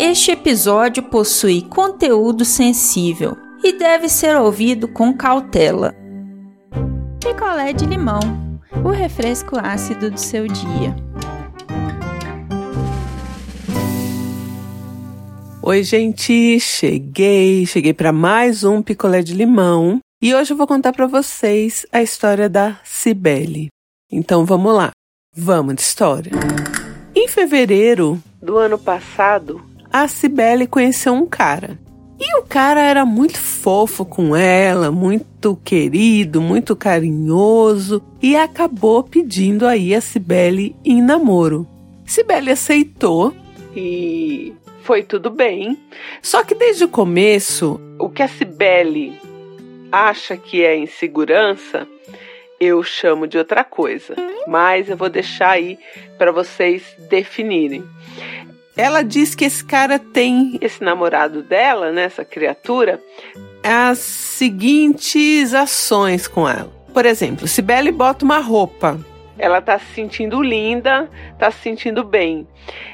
Este episódio possui conteúdo sensível e deve ser ouvido com cautela. Picolé de limão, o refresco ácido do seu dia. Oi, gente, cheguei, cheguei para mais um picolé de limão e hoje eu vou contar para vocês a história da Cibele. Então vamos lá, vamos de história. Em fevereiro do ano passado, a Cibele conheceu um cara. E o cara era muito fofo com ela, muito querido, muito carinhoso e acabou pedindo aí a Cibele em namoro. Cibele aceitou e foi tudo bem. Só que desde o começo, o que a Cibele acha que é insegurança, eu chamo de outra coisa. Mas eu vou deixar aí para vocês definirem. Ela diz que esse cara tem, esse namorado dela, né, essa criatura, as seguintes ações com ela. Por exemplo, Sibeli bota uma roupa. Ela tá se sentindo linda, tá se sentindo bem.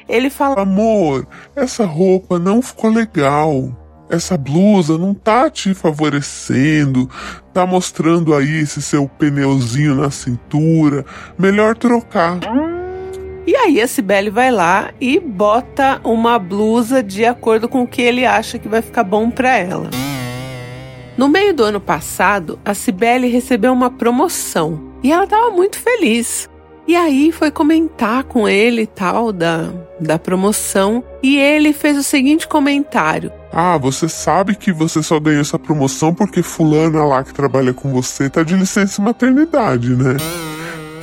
Ele fala: Amor, essa roupa não ficou legal. Essa blusa não tá te favorecendo, tá mostrando aí esse seu pneuzinho na cintura. Melhor trocar. E aí a Cibele vai lá e bota uma blusa de acordo com o que ele acha que vai ficar bom para ela. No meio do ano passado, a Cibele recebeu uma promoção e ela estava muito feliz. E aí foi comentar com ele e tal da, da promoção e ele fez o seguinte comentário: Ah, você sabe que você só ganhou essa promoção porque fulana lá que trabalha com você tá de licença maternidade, né?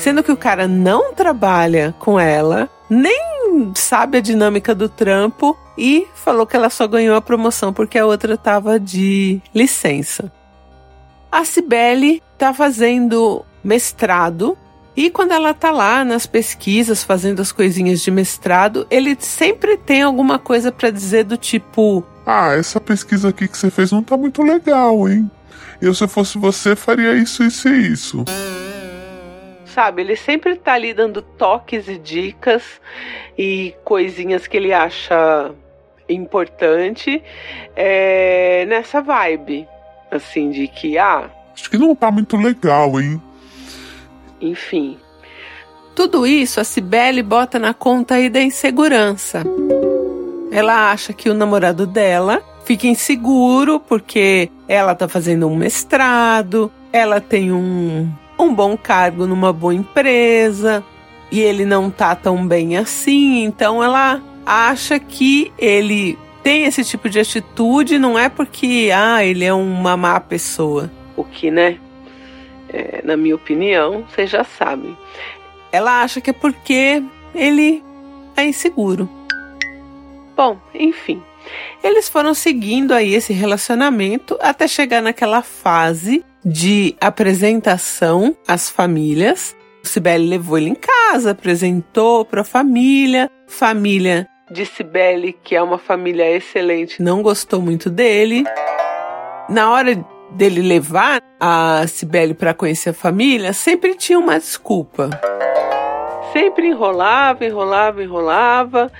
Sendo que o cara não trabalha com ela, nem sabe a dinâmica do trampo e falou que ela só ganhou a promoção porque a outra tava de licença. A Cibele tá fazendo mestrado e quando ela tá lá nas pesquisas fazendo as coisinhas de mestrado, ele sempre tem alguma coisa para dizer do tipo: "Ah, essa pesquisa aqui que você fez não tá muito legal, hein? Eu se fosse você faria isso isso e isso." Sabe? Ele sempre tá ali dando toques e dicas e coisinhas que ele acha importante é, nessa vibe, assim, de que, ah. Acho que não tá muito legal, hein? Enfim. Tudo isso a Cibele bota na conta aí da insegurança. Ela acha que o namorado dela fica inseguro porque ela tá fazendo um mestrado, ela tem um um bom cargo numa boa empresa e ele não tá tão bem assim, então ela acha que ele tem esse tipo de atitude não é porque ah, ele é uma má pessoa. O que, né? É, na minha opinião, vocês já sabem. Ela acha que é porque ele é inseguro. Bom, enfim. Eles foram seguindo aí esse relacionamento até chegar naquela fase de apresentação às famílias. Sibeli levou ele em casa, apresentou para a família. Família de Sibeli, que é uma família excelente, não gostou muito dele. Na hora dele levar a Sibeli para conhecer a família, sempre tinha uma desculpa. Sempre enrolava, enrolava, enrolava,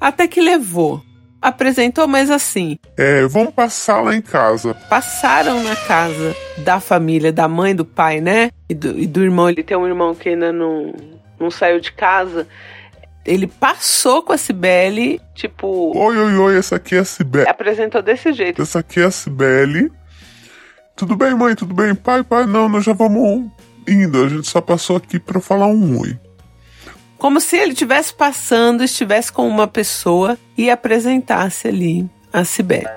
até que levou apresentou, mas assim. É, vamos passar lá em casa. Passaram na casa da família, da mãe, do pai, né? E do, e do irmão. Ele tem um irmão que ainda não, não saiu de casa. Ele passou com a Cibele, tipo. Oi, oi, oi, essa aqui é a Cibele. Apresentou desse jeito. Essa aqui é a Cibele. Tudo bem, mãe? Tudo bem? Pai, pai, não, nós já vamos indo. A gente só passou aqui para falar um oi como se ele estivesse passando, estivesse com uma pessoa e apresentasse ali a Cibele.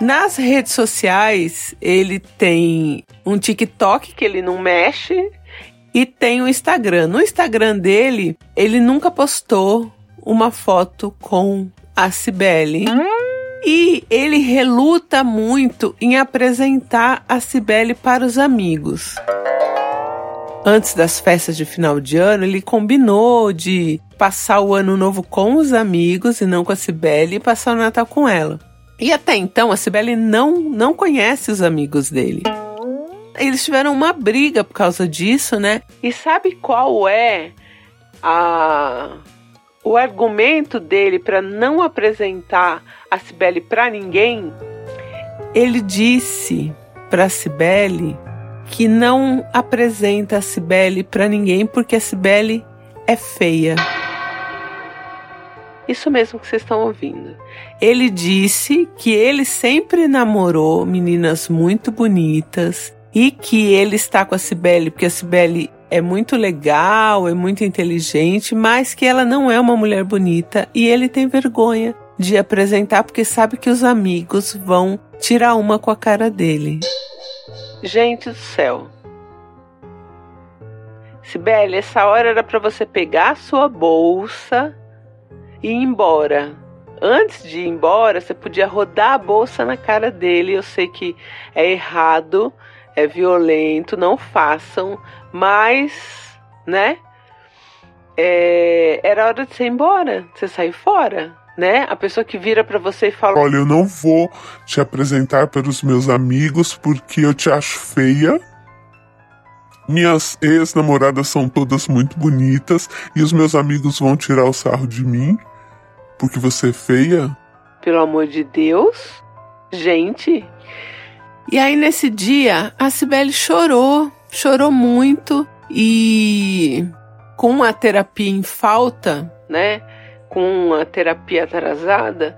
Nas redes sociais, ele tem um TikTok que ele não mexe e tem o um Instagram. No Instagram dele, ele nunca postou uma foto com a Cibele. E ele reluta muito em apresentar a Cibele para os amigos antes das festas de final de ano, ele combinou de passar o ano novo com os amigos e não com a Cibele e passar o Natal com ela. E até então a Cibele não, não conhece os amigos dele. Eles tiveram uma briga por causa disso, né? E sabe qual é a o argumento dele para não apresentar a Cibele para ninguém, ele disse para Cibele que não apresenta a Cibele para ninguém porque a Cibele é feia. Isso mesmo que vocês estão ouvindo. Ele disse que ele sempre namorou meninas muito bonitas e que ele está com a Cibele porque a Cibele é muito legal, é muito inteligente, mas que ela não é uma mulher bonita e ele tem vergonha de apresentar porque sabe que os amigos vão tirar uma com a cara dele. Gente do céu. Sibeli, essa hora era para você pegar a sua bolsa e ir embora. Antes de ir embora, você podia rodar a bolsa na cara dele. Eu sei que é errado, é violento, não façam, mas, né? É, era hora de você ir embora, você sair fora, né? A pessoa que vira para você e fala: Olha, eu não vou te apresentar para os meus amigos porque eu te acho feia. Minhas ex-namoradas são todas muito bonitas e os meus amigos vão tirar o sarro de mim porque você é feia. Pelo amor de Deus, gente. E aí nesse dia a Cibele chorou, chorou muito e com a terapia em falta, né? Com a terapia atrasada,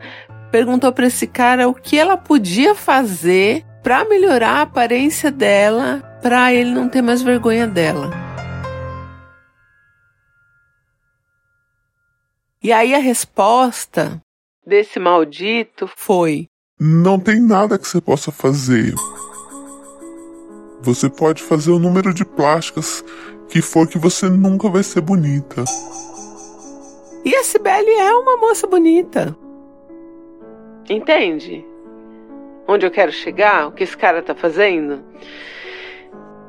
perguntou para esse cara o que ela podia fazer para melhorar a aparência dela, para ele não ter mais vergonha dela. E aí a resposta desse maldito foi: Não tem nada que você possa fazer. Você pode fazer o número de plásticas que for que você nunca vai ser bonita. E a Cibele é uma moça bonita. Entende? onde eu quero chegar, o que esse cara tá fazendo.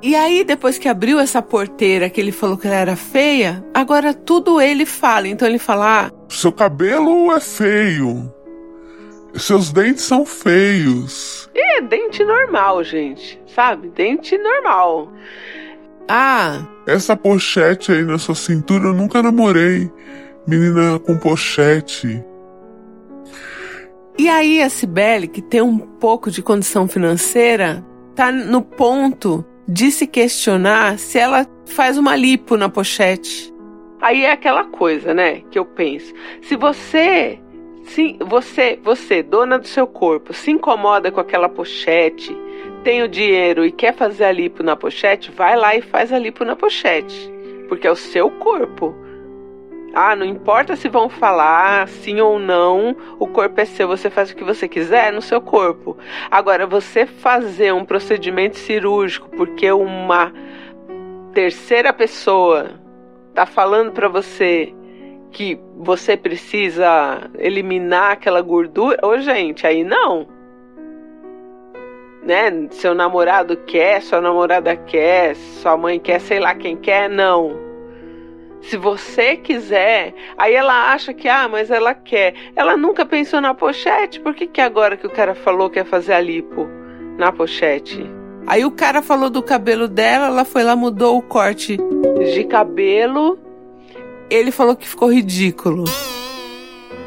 E aí, depois que abriu essa porteira, que ele falou que ela era feia, agora tudo ele fala. Então ele fala: ah, Seu cabelo é feio. Seus dentes são feios. É, dente normal, gente. Sabe? Dente normal. Ah. Essa pochete aí na sua cintura eu nunca namorei. Menina com pochete. E aí a Cibele, que tem um pouco de condição financeira, tá no ponto de se questionar se ela faz uma lipo na pochete. Aí é aquela coisa, né, que eu penso. Se você, se você, você, dona do seu corpo, se incomoda com aquela pochete, tem o dinheiro e quer fazer a lipo na pochete, vai lá e faz a lipo na pochete, porque é o seu corpo. Ah, não importa se vão falar sim ou não, o corpo é seu, você faz o que você quiser no seu corpo. Agora, você fazer um procedimento cirúrgico porque uma terceira pessoa tá falando para você que você precisa eliminar aquela gordura, ô gente, aí não. Né? Seu namorado quer, sua namorada quer, sua mãe quer, sei lá quem quer, não. Se você quiser, aí ela acha que, ah, mas ela quer. Ela nunca pensou na pochete. Por que, que agora que o cara falou que ia fazer a lipo na pochete? Aí o cara falou do cabelo dela, ela foi lá, mudou o corte de cabelo. Ele falou que ficou ridículo.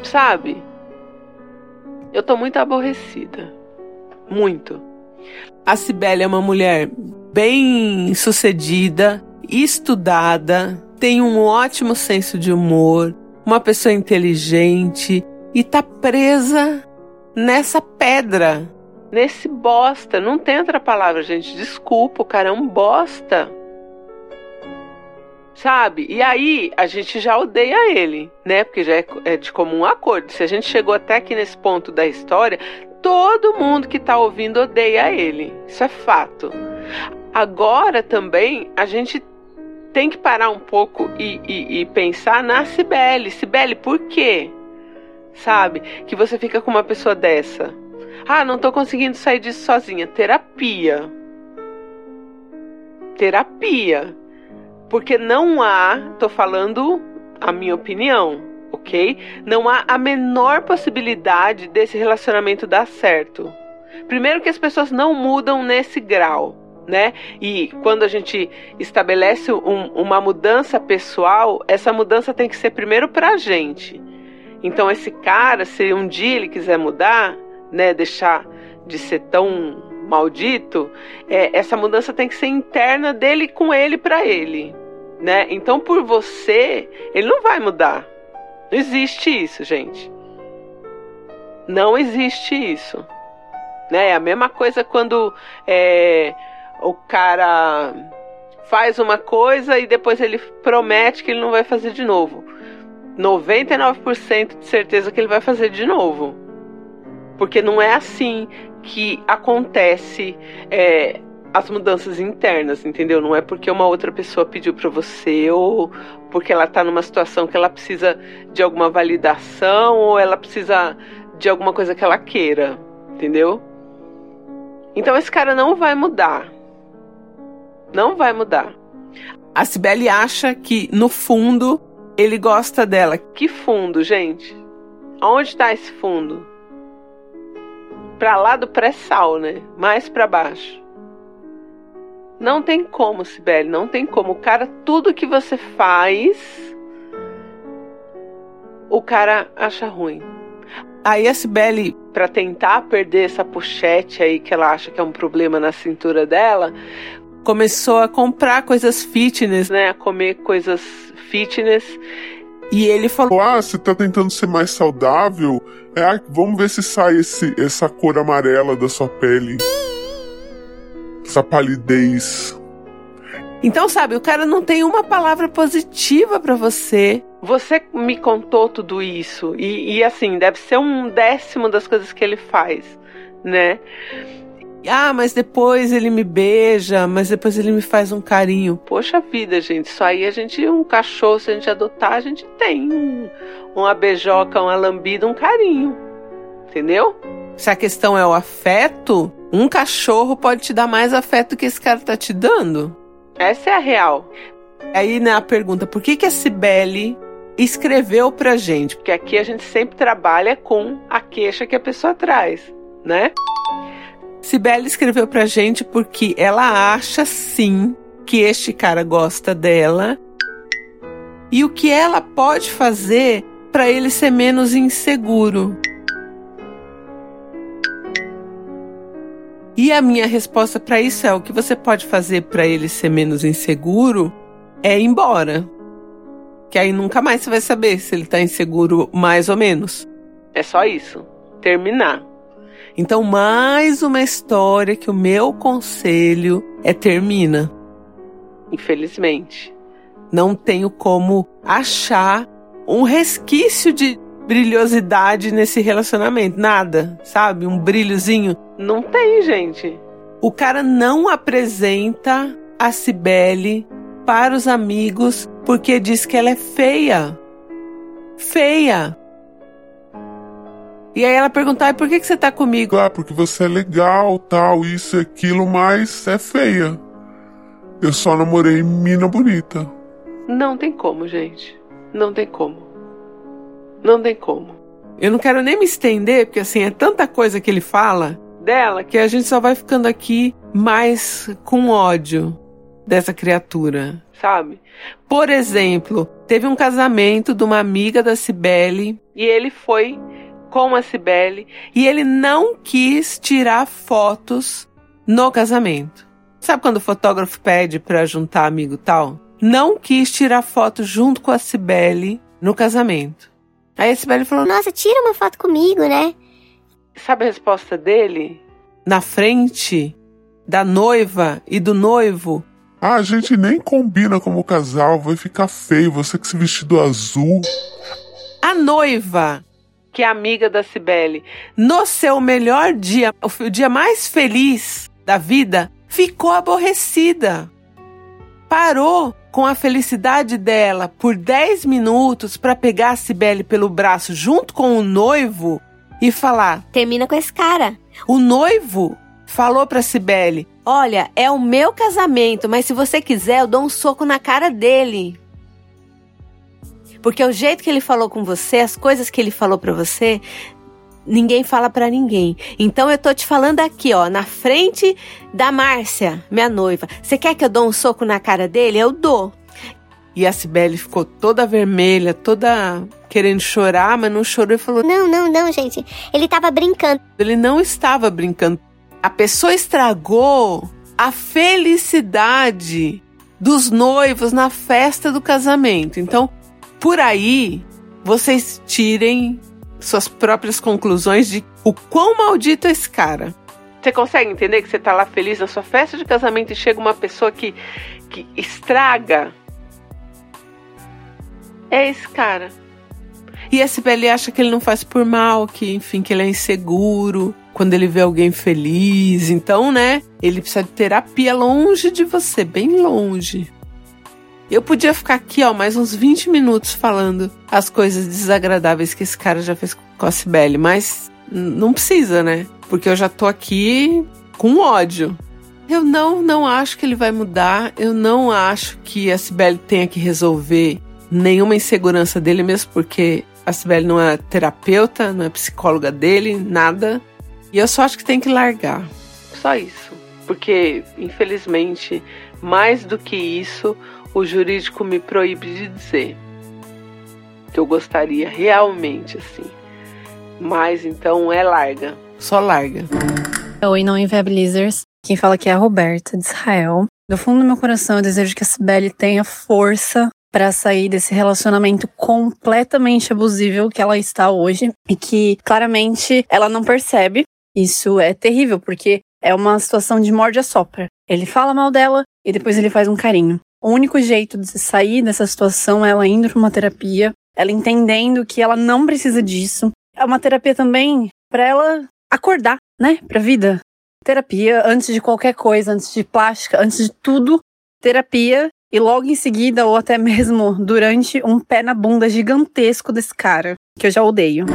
Sabe? Eu tô muito aborrecida. Muito. A Cibele é uma mulher bem sucedida, estudada, tem um ótimo senso de humor, uma pessoa inteligente e tá presa nessa pedra, nesse bosta. Não tem outra palavra, gente. Desculpa, o cara é um bosta. Sabe? E aí a gente já odeia ele, né? Porque já é, é de comum acordo. Se a gente chegou até aqui nesse ponto da história, todo mundo que tá ouvindo odeia ele. Isso é fato. Agora também a gente tem que parar um pouco e, e, e pensar na Cibele. Cibele, por quê? Sabe? Que você fica com uma pessoa dessa. Ah, não tô conseguindo sair disso sozinha. Terapia. Terapia. Porque não há, tô falando a minha opinião, ok? Não há a menor possibilidade desse relacionamento dar certo. Primeiro que as pessoas não mudam nesse grau né? E quando a gente estabelece um, uma mudança pessoal, essa mudança tem que ser primeiro para a gente. Então esse cara, se um dia ele quiser mudar, né, deixar de ser tão maldito, é, essa mudança tem que ser interna dele com ele para ele, né? Então por você, ele não vai mudar. Não existe isso, gente. Não existe isso. Né? É a mesma coisa quando é, o cara faz uma coisa e depois ele promete que ele não vai fazer de novo. 99% de certeza que ele vai fazer de novo. Porque não é assim que acontece é, as mudanças internas, entendeu? Não é porque uma outra pessoa pediu para você ou porque ela tá numa situação que ela precisa de alguma validação ou ela precisa de alguma coisa que ela queira, entendeu? Então esse cara não vai mudar. Não vai mudar. A Cibele acha que, no fundo, ele gosta dela. Que fundo, gente? Aonde está esse fundo? Pra lá do pré-sal, né? Mais para baixo. Não tem como, Sibeli, não tem como. O cara, tudo que você faz, o cara acha ruim. Aí a Sibeli, para tentar perder essa pochete aí que ela acha que é um problema na cintura dela, começou a comprar coisas fitness, né? A comer coisas fitness. E ele falou: Ah, você tá tentando ser mais saudável? É, vamos ver se sai esse, essa cor amarela da sua pele. Essa palidez. Então, sabe, o cara não tem uma palavra positiva para você. Você me contou tudo isso. E, e assim, deve ser um décimo das coisas que ele faz, né? Ah, mas depois ele me beija, mas depois ele me faz um carinho. Poxa vida, gente, isso aí a gente, um cachorro, se a gente adotar, a gente tem um, uma beijoca, uma lambida, um carinho. Entendeu? Se a questão é o afeto, um cachorro pode te dar mais afeto que esse cara tá te dando. Essa é a real. Aí, né, a pergunta, por que que a Cibele escreveu pra gente? Porque aqui a gente sempre trabalha com a queixa que a pessoa traz, né? Cibele escreveu pra gente porque ela acha sim que este cara gosta dela e o que ela pode fazer para ele ser menos inseguro. E a minha resposta para isso é: o que você pode fazer para ele ser menos inseguro é ir embora. Que aí nunca mais você vai saber se ele tá inseguro mais ou menos. É só isso. Terminar. Então, mais uma história que o meu conselho é termina. Infelizmente, não tenho como achar um resquício de brilhosidade nesse relacionamento, nada, sabe? Um brilhozinho. Não tem, gente. O cara não apresenta a Cibele para os amigos porque diz que ela é feia. Feia. E aí ela perguntar, por que, que você tá comigo? Ah, porque você é legal, tal, isso e aquilo, mas é feia. Eu só namorei mina bonita. Não tem como, gente. Não tem como. Não tem como. Eu não quero nem me estender, porque assim, é tanta coisa que ele fala dela que a gente só vai ficando aqui mais com ódio dessa criatura, sabe? Por exemplo, teve um casamento de uma amiga da Cibele e ele foi com a Cibele e ele não quis tirar fotos no casamento. Sabe quando o fotógrafo pede para juntar amigo tal? Não quis tirar foto junto com a Cibele no casamento. Aí a Cibele falou: Nossa, tira uma foto comigo, né? Sabe a resposta dele? Na frente da noiva e do noivo. Ah, a gente nem combina como casal, vai ficar feio você com esse vestido azul. A noiva que é amiga da Cibele, no seu melhor dia, o dia mais feliz da vida, ficou aborrecida. Parou com a felicidade dela por 10 minutos para pegar a Cibele pelo braço junto com o noivo e falar: Termina com esse cara. O noivo falou para Cibele: Olha, é o meu casamento, mas se você quiser, eu dou um soco na cara dele. Porque o jeito que ele falou com você, as coisas que ele falou para você, ninguém fala para ninguém. Então eu tô te falando aqui, ó, na frente da Márcia, minha noiva. Você quer que eu dou um soco na cara dele? Eu dou. E a Cibele ficou toda vermelha, toda querendo chorar, mas não chorou e falou: Não, não, não, gente. Ele tava brincando. Ele não estava brincando. A pessoa estragou a felicidade dos noivos na festa do casamento. Então, por aí, vocês tirem suas próprias conclusões de o quão maldito é esse cara. Você consegue entender que você tá lá feliz na sua festa de casamento e chega uma pessoa que, que estraga? É esse cara. E esse Sibeli acha que ele não faz por mal, que enfim, que ele é inseguro quando ele vê alguém feliz. Então, né, ele precisa de terapia longe de você, bem longe. Eu podia ficar aqui, ó, mais uns 20 minutos falando as coisas desagradáveis que esse cara já fez com a Cibele, mas não precisa, né? Porque eu já tô aqui com ódio. Eu não, não acho que ele vai mudar. Eu não acho que a Cibele tenha que resolver nenhuma insegurança dele, mesmo porque a Cibele não é terapeuta, não é psicóloga dele, nada. E eu só acho que tem que largar. Só isso. Porque, infelizmente, mais do que isso, o jurídico me proíbe de dizer que eu gostaria realmente assim. Mas então é larga, só larga. Oi, não inviabilizers. Quem fala aqui é a Roberta de Israel. Do fundo do meu coração, eu desejo que a Sibeli tenha força para sair desse relacionamento completamente abusivo que ela está hoje e que claramente ela não percebe. Isso é terrível, porque é uma situação de morde a sopra. Ele fala mal dela e depois ele faz um carinho. O único jeito de sair dessa situação é ela indo para uma terapia, ela entendendo que ela não precisa disso. É uma terapia também para ela acordar, né, para vida. Terapia antes de qualquer coisa, antes de plástica, antes de tudo, terapia e logo em seguida ou até mesmo durante um pé na bunda gigantesco desse cara, que eu já odeio.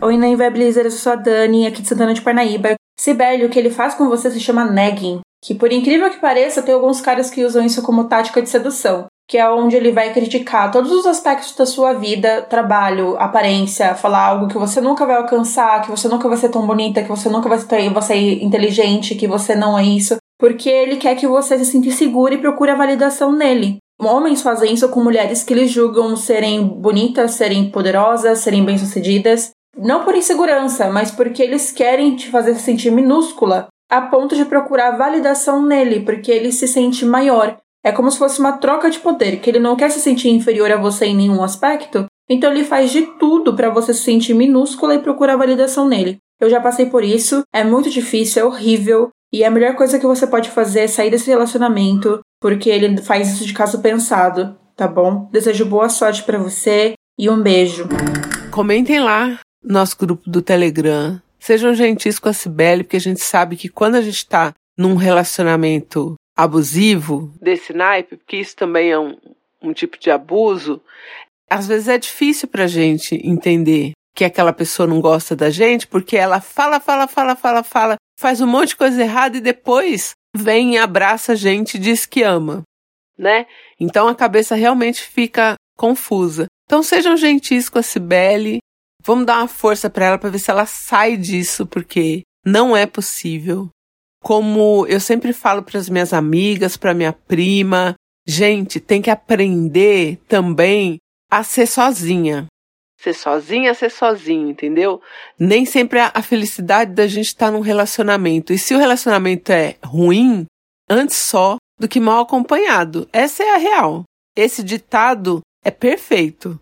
Oi, Naiva Blizzard, eu sou a Dani, aqui de Santana de Parnaíba. Sibeli, o que ele faz com você se chama nagging que por incrível que pareça, tem alguns caras que usam isso como tática de sedução, que é onde ele vai criticar todos os aspectos da sua vida, trabalho, aparência, falar algo que você nunca vai alcançar, que você nunca vai ser tão bonita, que você nunca vai ser, vai ser inteligente, que você não é isso, porque ele quer que você se sinta segura e procure a validação nele. Homens fazem isso com mulheres que eles julgam serem bonitas, serem poderosas, serem bem-sucedidas, não por insegurança, mas porque eles querem te fazer se sentir minúscula a ponto de procurar validação nele, porque ele se sente maior. É como se fosse uma troca de poder, que ele não quer se sentir inferior a você em nenhum aspecto, então ele faz de tudo para você se sentir minúscula e procurar validação nele. Eu já passei por isso, é muito difícil, é horrível, e a melhor coisa que você pode fazer é sair desse relacionamento, porque ele faz isso de caso pensado, tá bom? Desejo boa sorte para você e um beijo. Comentem lá no nosso grupo do Telegram Sejam gentis com a Cibele, porque a gente sabe que quando a gente está num relacionamento abusivo desse naipe, porque isso também é um, um tipo de abuso, às vezes é difícil pra gente entender que aquela pessoa não gosta da gente, porque ela fala, fala, fala, fala, fala, faz um monte de coisa errada e depois vem e abraça a gente e diz que ama, né? Então a cabeça realmente fica confusa. Então sejam gentis com a Cibele, Vamos dar uma força para ela para ver se ela sai disso, porque não é possível. Como eu sempre falo para as minhas amigas, para minha prima, gente, tem que aprender também a ser sozinha. Ser sozinha, ser sozinho, entendeu? Nem sempre a, felicidade da gente estar tá num relacionamento. E se o relacionamento é ruim, antes só do que mal acompanhado. Essa é a real. Esse ditado é perfeito.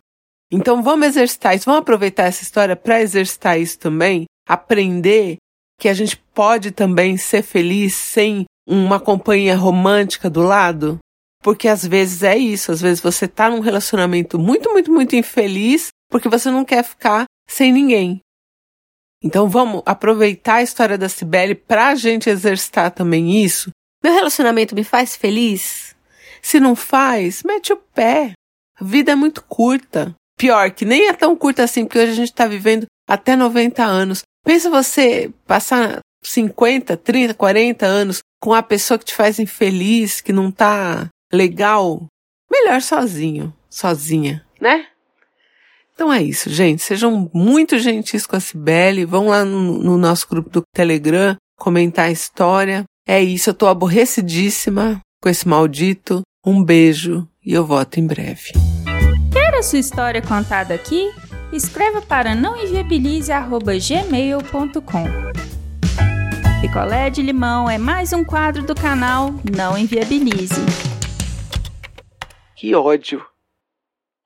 Então vamos exercitar isso, vamos aproveitar essa história para exercitar isso também, aprender que a gente pode também ser feliz sem uma companhia romântica do lado, porque às vezes é isso, às vezes você tá num relacionamento muito, muito, muito infeliz porque você não quer ficar sem ninguém. Então vamos aproveitar a história da Cibele para a gente exercitar também isso. Meu relacionamento me faz feliz? Se não faz, mete o pé. A vida é muito curta. Pior, que nem é tão curta assim, porque hoje a gente está vivendo até 90 anos. Pensa você passar 50, 30, 40 anos com a pessoa que te faz infeliz, que não tá legal. Melhor sozinho, sozinha, né? Então é isso, gente. Sejam muito gentis com a Cibele. Vão lá no, no nosso grupo do Telegram comentar a história. É isso, eu tô aborrecidíssima com esse maldito. Um beijo e eu voto em breve. A sua história contada aqui? Escreva para nãoenviabilize.gmail.com Picolé de limão é mais um quadro do canal Não Enviabilize. Que ódio!